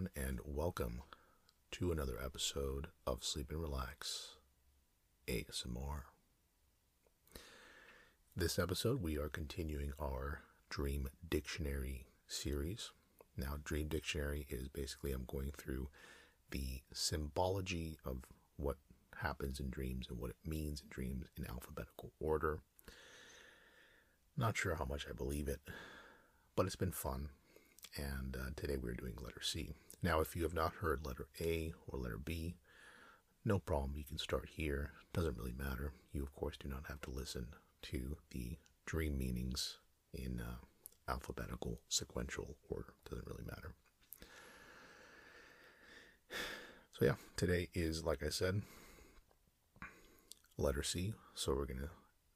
everyone, and welcome to another episode of Sleep and Relax ASMR. This episode, we are continuing our Dream Dictionary series. Now, Dream Dictionary is basically I'm going through the symbology of what happens in dreams and what it means in dreams in alphabetical order. Not sure how much I believe it, but it's been fun and uh, today we're doing letter C. Now, if you have not heard letter A or letter B, no problem. You can start here. Doesn't really matter. You, of course, do not have to listen to the dream meanings in uh, alphabetical sequential order. Doesn't really matter. So, yeah, today is, like I said, letter C. So, we're going to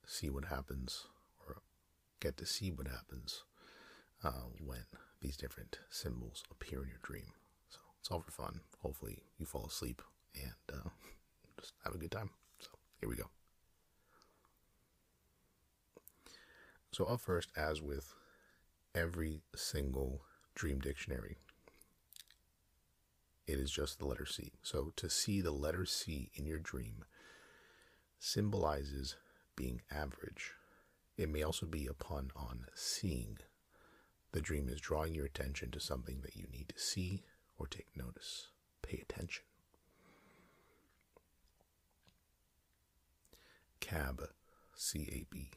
see what happens or get to see what happens uh, when these different symbols appear in your dream. It's all for fun. Hopefully, you fall asleep and uh, just have a good time. So here we go. So, up first, as with every single dream dictionary, it is just the letter C. So, to see the letter C in your dream symbolizes being average. It may also be a pun on seeing the dream is drawing your attention to something that you need to see or take notice. Pay attention. Cab, C A B.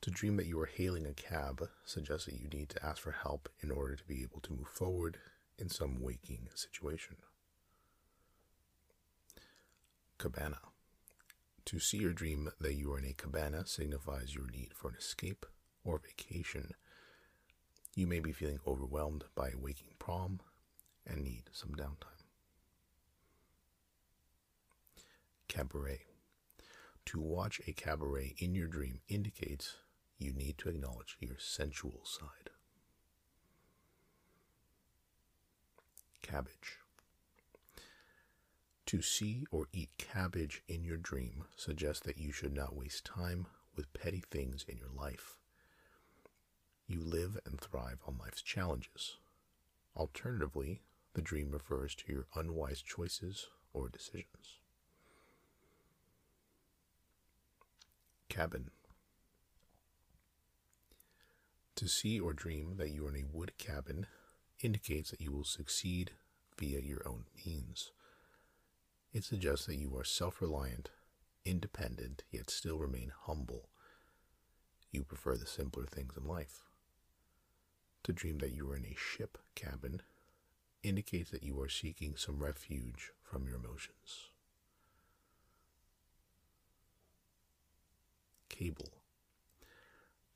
To dream that you are hailing a cab suggests that you need to ask for help in order to be able to move forward in some waking situation. Cabana. To see or dream that you are in a cabana signifies your need for an escape or vacation you may be feeling overwhelmed by a waking prom and need some downtime. Cabaret. To watch a cabaret in your dream indicates you need to acknowledge your sensual side. Cabbage. To see or eat cabbage in your dream suggests that you should not waste time with petty things in your life you live and thrive on life's challenges. Alternatively, the dream refers to your unwise choices or decisions. Cabin. To see or dream that you are in a wood cabin indicates that you will succeed via your own means. It suggests that you are self reliant, independent, yet still remain humble. You prefer the simpler things in life. To dream that you are in a ship cabin indicates that you are seeking some refuge from your emotions. Cable.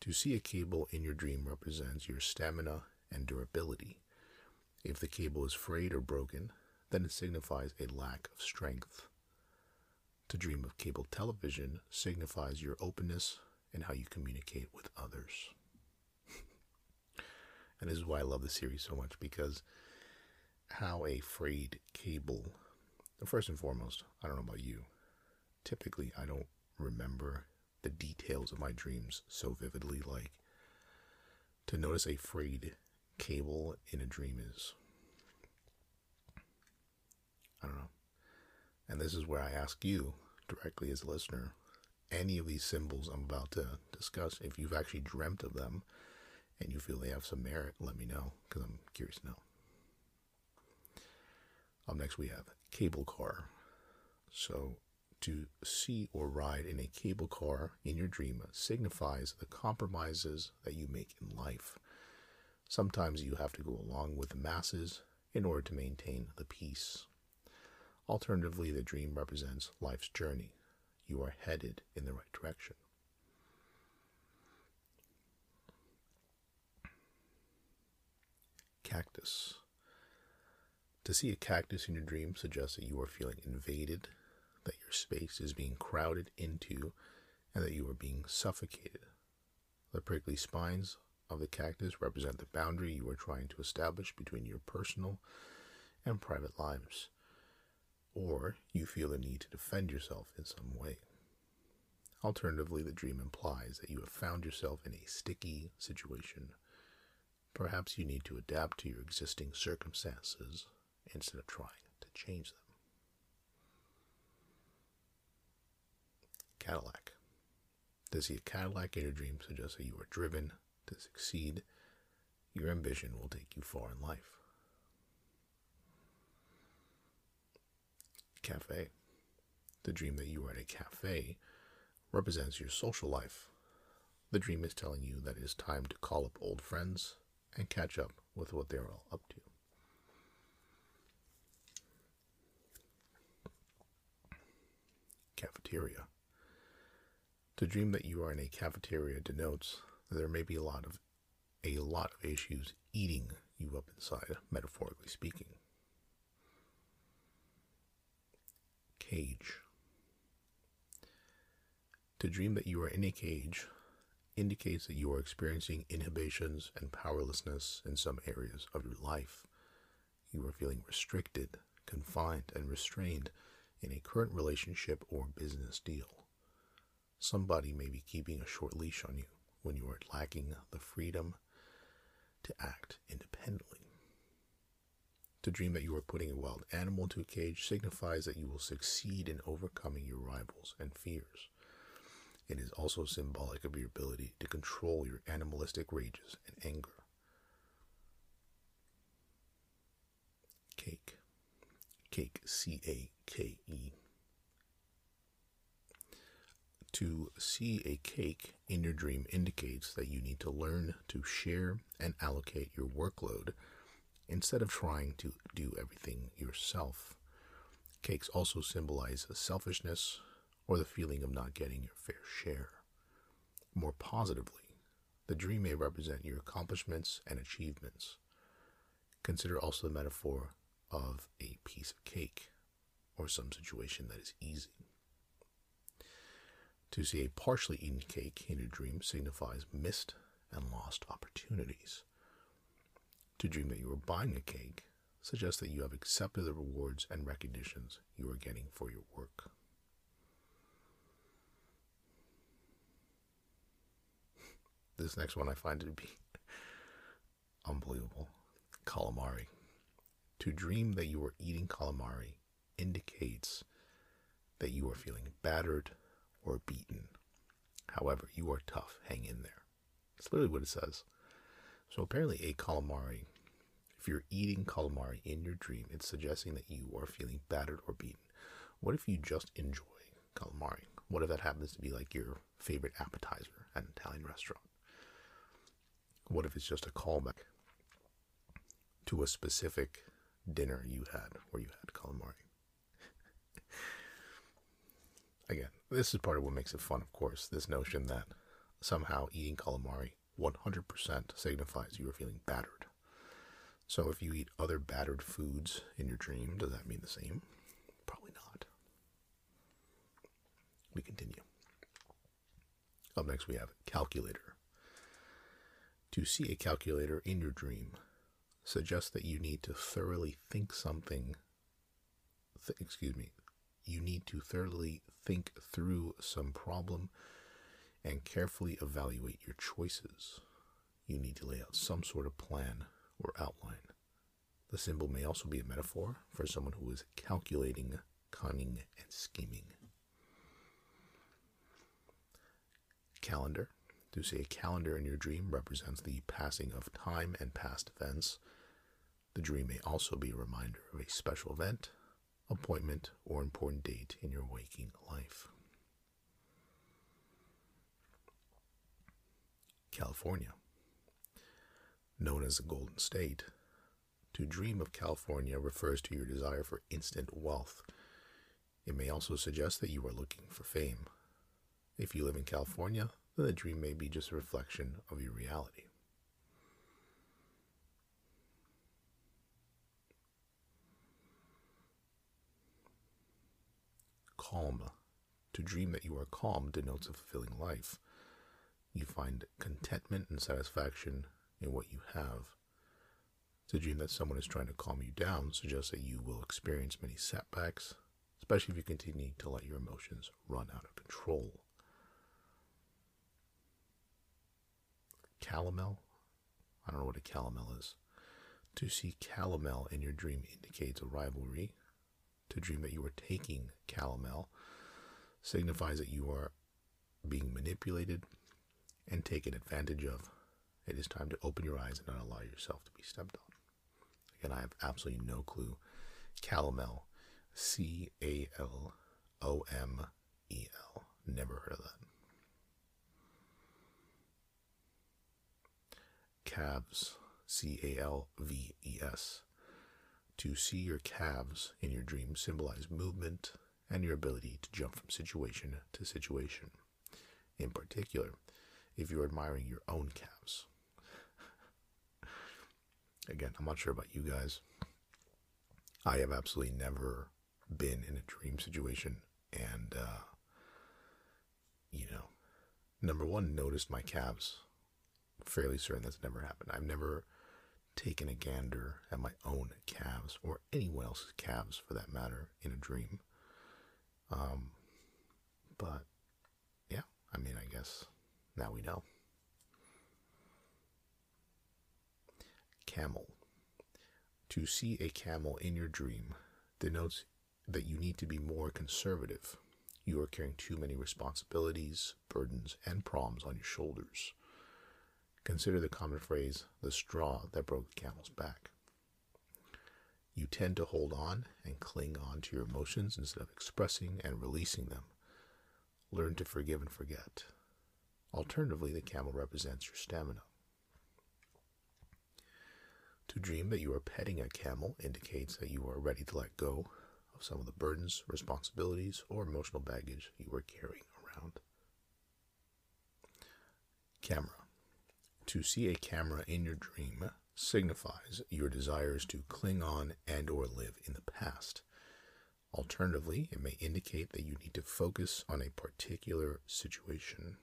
To see a cable in your dream represents your stamina and durability. If the cable is frayed or broken, then it signifies a lack of strength. To dream of cable television signifies your openness and how you communicate with others. And this is why I love the series so much because how a frayed cable, first and foremost, I don't know about you, typically I don't remember the details of my dreams so vividly. Like to notice a frayed cable in a dream is, I don't know. And this is where I ask you directly as a listener any of these symbols I'm about to discuss, if you've actually dreamt of them and you feel they have some merit, let me know because I'm curious to know. Up next, we have cable car. So, to see or ride in a cable car in your dream signifies the compromises that you make in life. Sometimes you have to go along with the masses in order to maintain the peace. Alternatively, the dream represents life's journey. You are headed in the right direction. Cactus. To see a cactus in your dream suggests that you are feeling invaded, that your space is being crowded into, and that you are being suffocated. The prickly spines of the cactus represent the boundary you are trying to establish between your personal and private lives, or you feel the need to defend yourself in some way. Alternatively, the dream implies that you have found yourself in a sticky situation Perhaps you need to adapt to your existing circumstances instead of trying to change them. Cadillac. To see a Cadillac in your dream suggests that you are driven to succeed. Your ambition will take you far in life. Cafe. The dream that you are at a cafe represents your social life. The dream is telling you that it is time to call up old friends and catch up with what they're all up to. Cafeteria. To dream that you are in a cafeteria denotes that there may be a lot of a lot of issues eating you up inside, metaphorically speaking. Cage. To dream that you are in a cage indicates that you are experiencing inhibitions and powerlessness in some areas of your life. You are feeling restricted, confined, and restrained in a current relationship or business deal. Somebody may be keeping a short leash on you when you are lacking the freedom to act independently. To dream that you are putting a wild animal into a cage signifies that you will succeed in overcoming your rivals and fears. It is also symbolic of your ability to control your animalistic rages and anger. Cake. Cake, C A K E. To see a cake in your dream indicates that you need to learn to share and allocate your workload instead of trying to do everything yourself. Cakes also symbolize selfishness or the feeling of not getting your fair share. More positively, the dream may represent your accomplishments and achievements. Consider also the metaphor of a piece of cake or some situation that is easy. To see a partially eaten cake in a dream signifies missed and lost opportunities. To dream that you are buying a cake suggests that you have accepted the rewards and recognitions you are getting for your work. This next one I find to be unbelievable. Calamari. To dream that you are eating calamari indicates that you are feeling battered or beaten. However, you are tough. Hang in there. That's literally what it says. So apparently, a calamari, if you're eating calamari in your dream, it's suggesting that you are feeling battered or beaten. What if you just enjoy calamari? What if that happens to be like your favorite appetizer at an Italian restaurant? What if it's just a callback to a specific dinner you had where you had calamari? Again, this is part of what makes it fun, of course. This notion that somehow eating calamari 100% signifies you are feeling battered. So if you eat other battered foods in your dream, does that mean the same? Probably not. We continue. Up next, we have calculator. To see a calculator in your dream suggests that you need to thoroughly think something, th- excuse me, you need to thoroughly think through some problem and carefully evaluate your choices. You need to lay out some sort of plan or outline. The symbol may also be a metaphor for someone who is calculating, cunning, and scheming. Calendar. To say a calendar in your dream represents the passing of time and past events. The dream may also be a reminder of a special event, appointment, or important date in your waking life. California. Known as the Golden State, to dream of California refers to your desire for instant wealth. It may also suggest that you are looking for fame. If you live in California, then the dream may be just a reflection of your reality. calm. To dream that you are calm denotes a fulfilling life. You find contentment and satisfaction in what you have. To dream that someone is trying to calm you down suggests that you will experience many setbacks, especially if you continue to let your emotions run out of control. Calomel. I don't know what a calomel is. To see calomel in your dream indicates a rivalry. To dream that you are taking calomel signifies that you are being manipulated and taken advantage of. It is time to open your eyes and not allow yourself to be stepped on. Again, I have absolutely no clue. Calomel, C A L O M E L. Never heard of that. Calves, C A L V E S. To see your calves in your dream symbolize movement and your ability to jump from situation to situation. In particular, if you're admiring your own calves. Again, I'm not sure about you guys. I have absolutely never been in a dream situation and, uh, you know, number one, noticed my calves. Fairly certain that's never happened. I've never taken a gander at my own calves or anyone else's calves for that matter in a dream. Um, but yeah, I mean, I guess now we know. Camel. To see a camel in your dream denotes that you need to be more conservative. You are carrying too many responsibilities, burdens, and problems on your shoulders. Consider the common phrase, the straw that broke the camel's back. You tend to hold on and cling on to your emotions instead of expressing and releasing them. Learn to forgive and forget. Alternatively, the camel represents your stamina. To dream that you are petting a camel indicates that you are ready to let go of some of the burdens, responsibilities, or emotional baggage you are carrying around. Camera. To see a camera in your dream signifies your desires to cling on and or live in the past. Alternatively, it may indicate that you need to focus on a particular situation.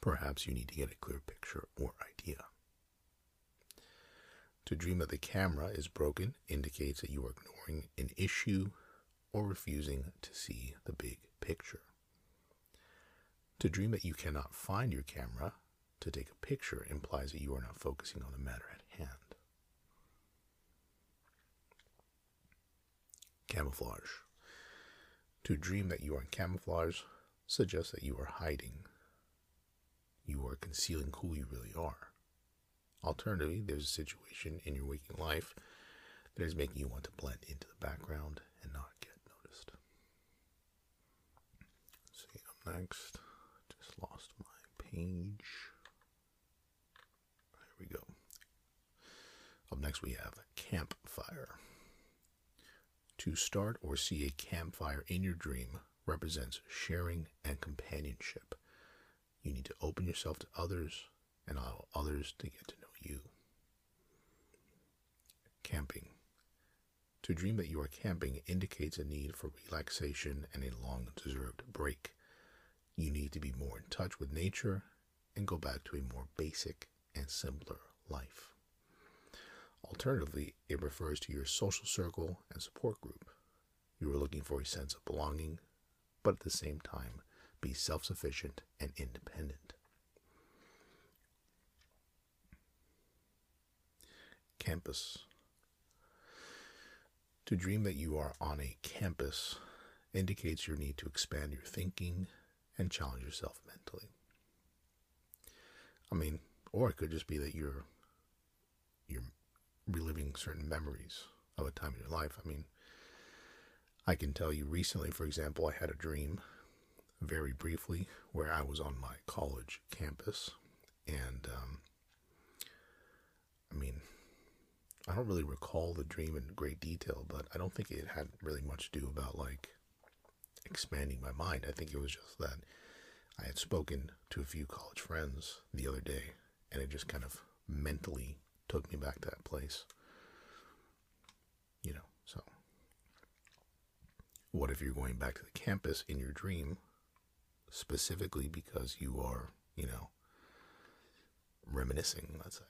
Perhaps you need to get a clear picture or idea. To dream that the camera is broken indicates that you are ignoring an issue or refusing to see the big picture. To dream that you cannot find your camera to take a picture implies that you are not focusing on the matter at hand. Camouflage. To dream that you are in camouflage suggests that you are hiding. You are concealing who you really are. Alternatively, there's a situation in your waking life that is making you want to blend into the background and not get noticed. Let's see, next. Just lost my page. There we go. Up next, we have campfire. To start or see a campfire in your dream represents sharing and companionship. You need to open yourself to others and allow others to get to know you. Camping. To dream that you are camping indicates a need for relaxation and a long deserved break. You need to be more in touch with nature and go back to a more basic and simpler life. Alternatively, it refers to your social circle and support group. You are looking for a sense of belonging, but at the same time, be self sufficient and independent. Campus. To dream that you are on a campus indicates your need to expand your thinking and challenge yourself mentally. I mean, or it could just be that you're you're reliving certain memories of a time in your life. I mean, I can tell you recently, for example, I had a dream very briefly where I was on my college campus, and um, I mean, I don't really recall the dream in great detail, but I don't think it had really much to do about like expanding my mind. I think it was just that I had spoken to a few college friends the other day, and it just kind of mentally took me back to that place. You know, so what if you're going back to the campus in your dream specifically because you are, you know, reminiscing, let's say?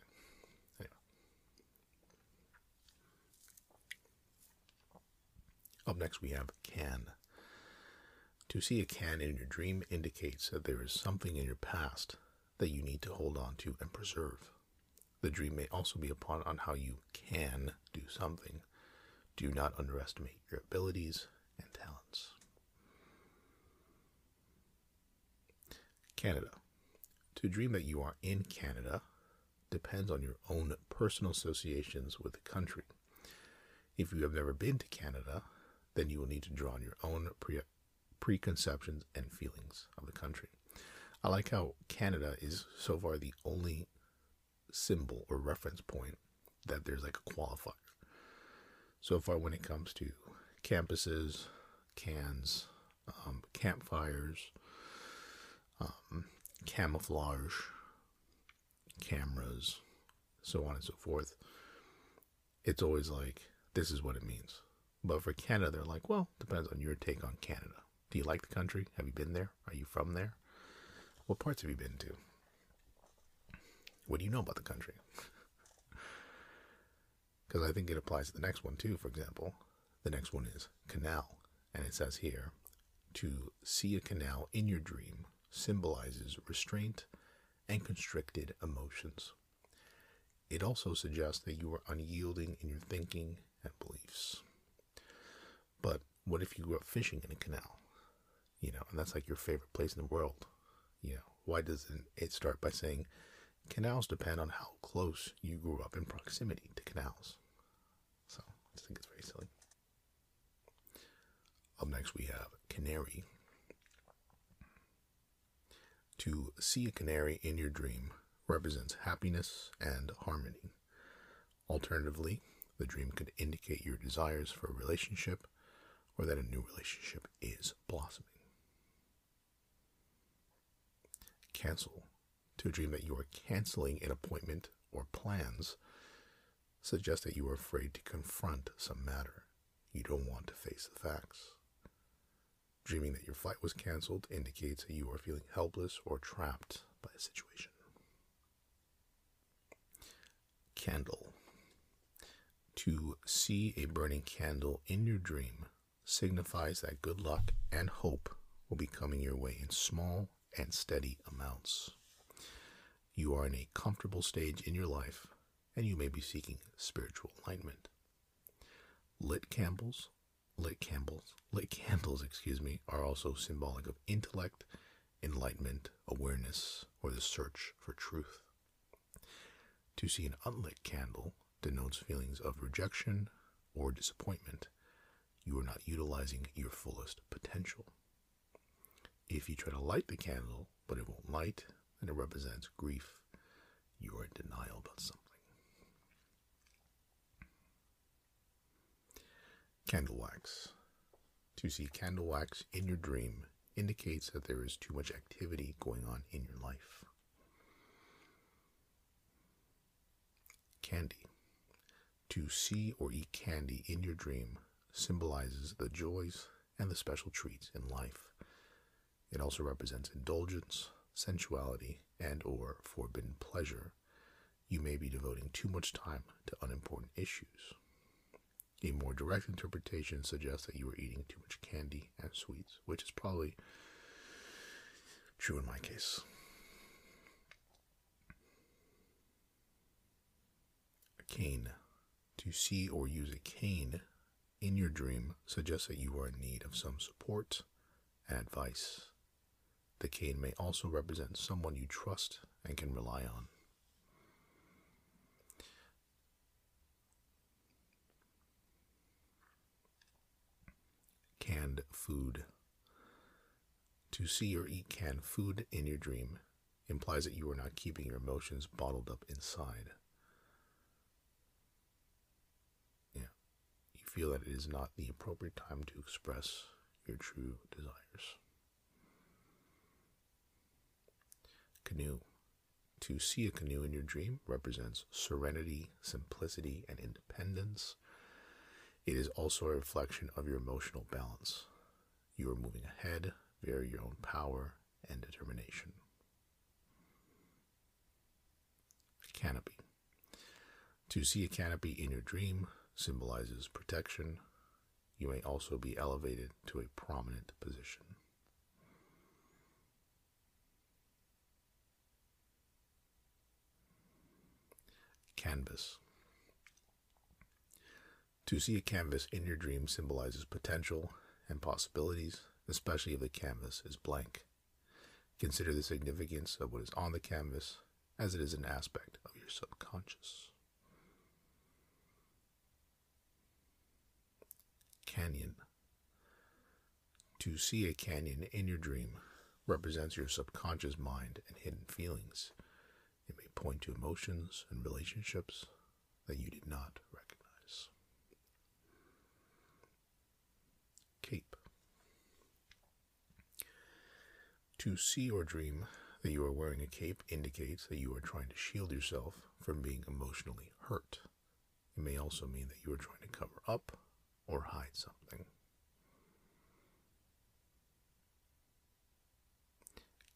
Up next, we have can. To see a can in your dream indicates that there is something in your past that you need to hold on to and preserve. The dream may also be upon on how you can do something. Do not underestimate your abilities and talents. Canada. To dream that you are in Canada depends on your own personal associations with the country. If you have never been to Canada, then you will need to draw on your own pre- preconceptions and feelings of the country. I like how Canada is so far the only symbol or reference point that there's like a qualifier. So far, when it comes to campuses, cans, um, campfires, um, camouflage, cameras, so on and so forth, it's always like, this is what it means. But for Canada, they're like, well, depends on your take on Canada. Do you like the country? Have you been there? Are you from there? What parts have you been to? What do you know about the country? Because I think it applies to the next one too, for example. The next one is canal. And it says here to see a canal in your dream symbolizes restraint and constricted emotions. It also suggests that you are unyielding in your thinking and beliefs. But what if you up fishing in a canal? You know, and that's like your favorite place in the world. You know, why doesn't it start by saying canals depend on how close you grew up in proximity to canals? So I just think it's very silly. Up next, we have canary. To see a canary in your dream represents happiness and harmony. Alternatively, the dream could indicate your desires for a relationship or that a new relationship is blossoming. Cancel. To dream that you are canceling an appointment or plans suggests that you are afraid to confront some matter. You don't want to face the facts. Dreaming that your flight was canceled indicates that you are feeling helpless or trapped by a situation. Candle. To see a burning candle in your dream signifies that good luck and hope will be coming your way in small and steady amounts. You are in a comfortable stage in your life and you may be seeking spiritual enlightenment. Lit candles, lit candles, lit candles, excuse me, are also symbolic of intellect, enlightenment, awareness, or the search for truth. To see an unlit candle denotes feelings of rejection or disappointment you are not utilizing your fullest potential. If you try to light the candle, but it won't light, then it represents grief. You are in denial about something. Candle wax. To see candle wax in your dream indicates that there is too much activity going on in your life. Candy. To see or eat candy in your dream symbolizes the joys and the special treats in life. It also represents indulgence, sensuality, and or forbidden pleasure. You may be devoting too much time to unimportant issues. A more direct interpretation suggests that you are eating too much candy and sweets, which is probably true in my case. A cane. To see or use a cane in your dream suggests that you are in need of some support and advice. The cane may also represent someone you trust and can rely on. Canned food. To see or eat canned food in your dream implies that you are not keeping your emotions bottled up inside. Yeah. You feel that it is not the appropriate time to express your true desires. Canoe. To see a canoe in your dream represents serenity, simplicity, and independence. It is also a reflection of your emotional balance. You are moving ahead via your own power and determination. Canopy. To see a canopy in your dream symbolizes protection. You may also be elevated to a prominent position. Canvas. To see a canvas in your dream symbolizes potential and possibilities, especially if the canvas is blank. Consider the significance of what is on the canvas as it is an aspect of your subconscious. Canyon. To see a canyon in your dream represents your subconscious mind and hidden feelings. Point to emotions and relationships that you did not recognize. Cape. To see or dream that you are wearing a cape indicates that you are trying to shield yourself from being emotionally hurt. It may also mean that you are trying to cover up or hide something.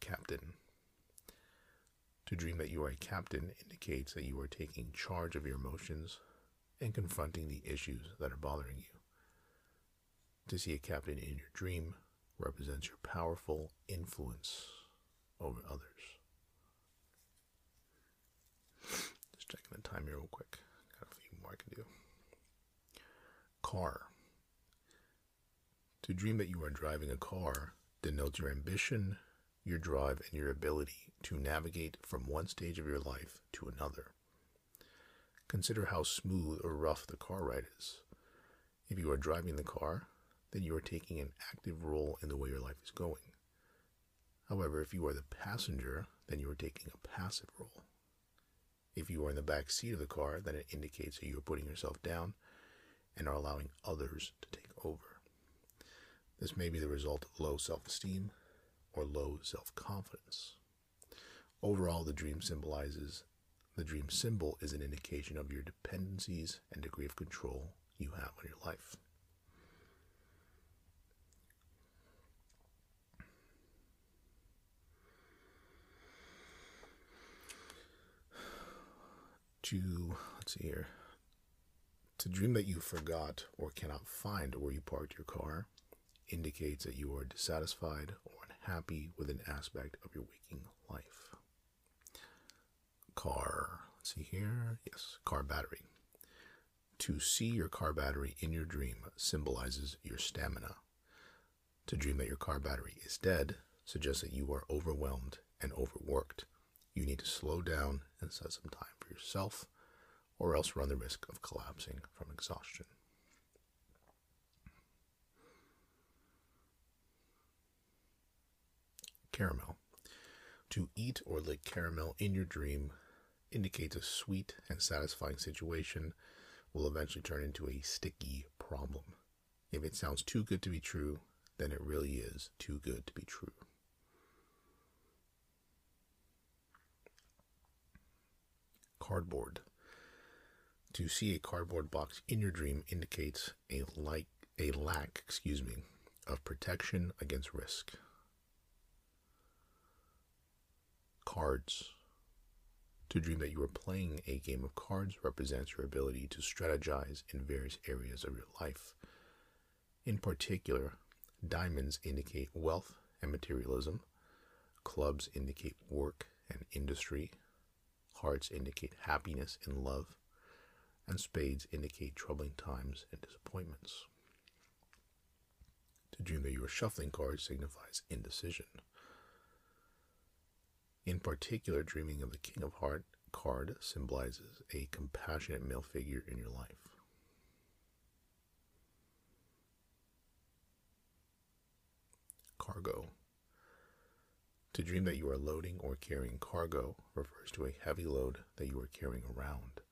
Captain. To dream that you are a captain indicates that you are taking charge of your emotions and confronting the issues that are bothering you. To see a captain in your dream represents your powerful influence over others. Just checking the time here real quick. Got a few more I can do. Car. To dream that you are driving a car denotes your ambition, your drive, and your ability to navigate from one stage of your life to another. Consider how smooth or rough the car ride is. If you are driving the car, then you are taking an active role in the way your life is going. However, if you are the passenger, then you are taking a passive role. If you are in the back seat of the car, then it indicates that you are putting yourself down and are allowing others to take over. This may be the result of low self esteem or low self confidence. Overall, the dream symbolizes the dream symbol is an indication of your dependencies and degree of control you have on your life. To, let's see here, to dream that you forgot or cannot find where you parked your car indicates that you are dissatisfied or unhappy with an aspect of your waking life. Car, let's see here, yes, car battery. To see your car battery in your dream symbolizes your stamina. To dream that your car battery is dead suggests that you are overwhelmed and overworked. You need to slow down and set some time for yourself, or else run the risk of collapsing from exhaustion. Caramel. To eat or lick caramel in your dream indicates a sweet and satisfying situation will eventually turn into a sticky problem. If it sounds too good to be true, then it really is too good to be true. Cardboard. To see a cardboard box in your dream indicates a like a lack, excuse me, of protection against risk. Cards. To dream that you are playing a game of cards represents your ability to strategize in various areas of your life. In particular, diamonds indicate wealth and materialism, clubs indicate work and industry, Hearts indicate happiness and love, and spades indicate troubling times and disappointments. To dream that you are shuffling cards signifies indecision. In particular, dreaming of the King of Heart card symbolizes a compassionate male figure in your life. Cargo. To dream that you are loading or carrying cargo refers to a heavy load that you are carrying around.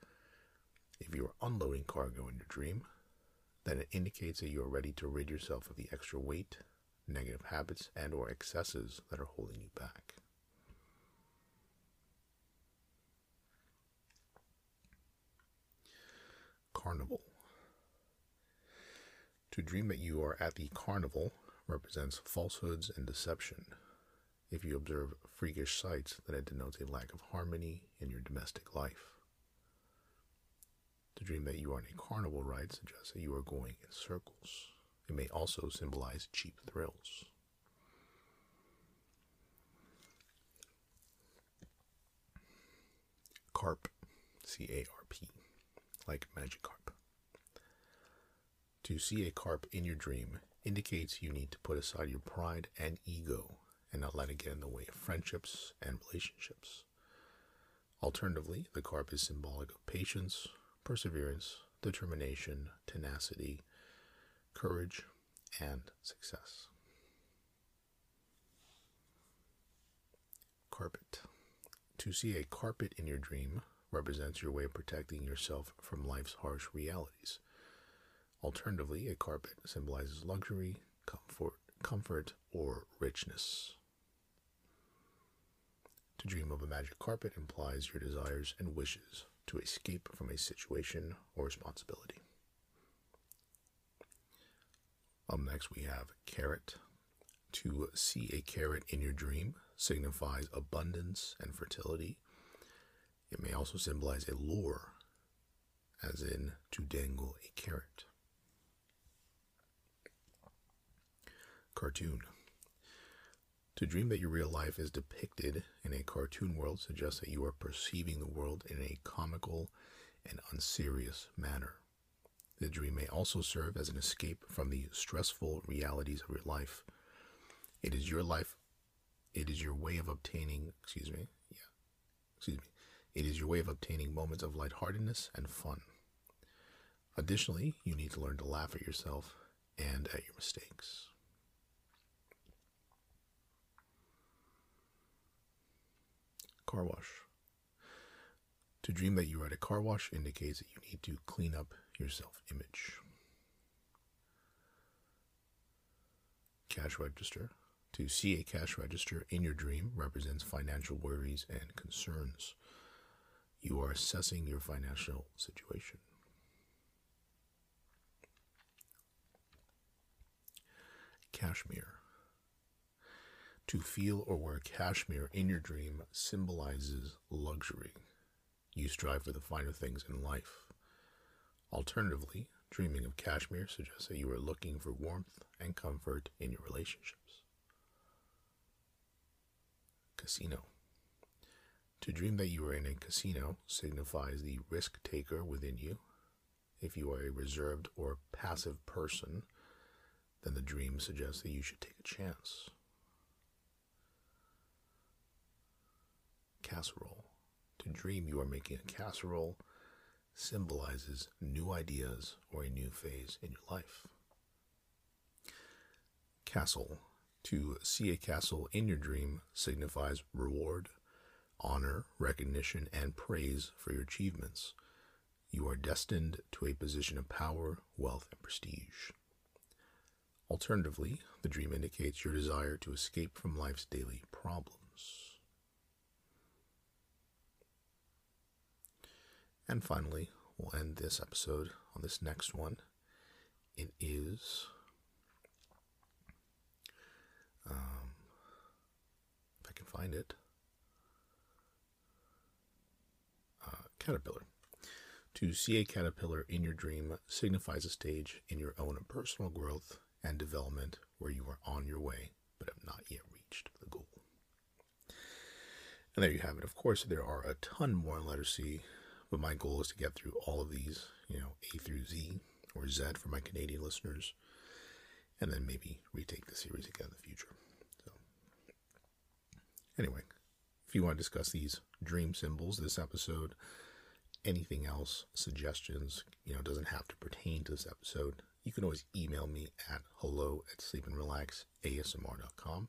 If you are unloading cargo in your dream, then it indicates that you are ready to rid yourself of the extra weight, negative habits, and or excesses that are holding you back. Carnival. To dream that you are at the carnival represents falsehoods and deception. If you observe freakish sights, then it denotes a lack of harmony in your domestic life. To dream that you are in a carnival ride suggests that you are going in circles. It may also symbolize cheap thrills. Carp, C A R CRP, like Magikarp. To see a carp in your dream indicates you need to put aside your pride and ego and not let it get in the way of friendships and relationships. Alternatively, the carp is symbolic of patience, perseverance, determination, tenacity, courage, and success. Carpet. To see a carpet in your dream represents your way of protecting yourself from life's harsh realities. Alternatively, a carpet symbolizes luxury, comfort, comfort, or richness. To dream of a magic carpet implies your desires and wishes to escape from a situation or responsibility. Up next, we have carrot. To see a carrot in your dream signifies abundance and fertility. It may also symbolize a lure, as in to dangle a carrot. Cartoon. To dream that your real life is depicted in a cartoon world suggests that you are perceiving the world in a comical and unserious manner. The dream may also serve as an escape from the stressful realities of your life. It is your life, it is your way of obtaining, excuse me, yeah, excuse me, it is your way of obtaining moments of lightheartedness and fun. Additionally, you need to learn to laugh at yourself and at your mistakes. Car wash. To dream that you are at a car wash indicates that you need to clean up your self image. Cash register. To see a cash register in your dream represents financial worries and concerns. You are assessing your financial situation. Cashmere. To feel or wear cashmere in your dream symbolizes luxury. You strive for the finer things in life. Alternatively, dreaming of cashmere suggests that you are looking for warmth and comfort in your relationships. Casino. To dream that you are in a casino signifies the risk taker within you. If you are a reserved or passive person, then the dream suggests that you should take a chance. casserole. To dream you are making a casserole symbolizes new ideas or a new phase in your life. Castle. To see a castle in your dream signifies reward, honor, recognition, and praise for your achievements. You are destined to a position of power, wealth, and prestige. Alternatively, the dream indicates your desire to escape from life's daily problems. And finally, we'll end this episode on this next one. It is. Um, if I can find it. Caterpillar. To see a caterpillar in your dream signifies a stage in your own personal growth and development where you are on your way but have not yet reached the goal. And there you have it. Of course, there are a ton more in letter C but my goal is to get through all of these, you know, A through Z or Z for my Canadian listeners, and then maybe retake the series again in the future. So, anyway, if you want to discuss these dream symbols this episode, anything else, suggestions, you know, doesn't have to pertain to this episode, you can always email me at hello at sleepandrelaxasmr.com.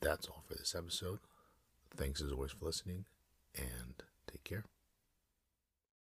That's all for this episode. Thanks as always for listening, and take care.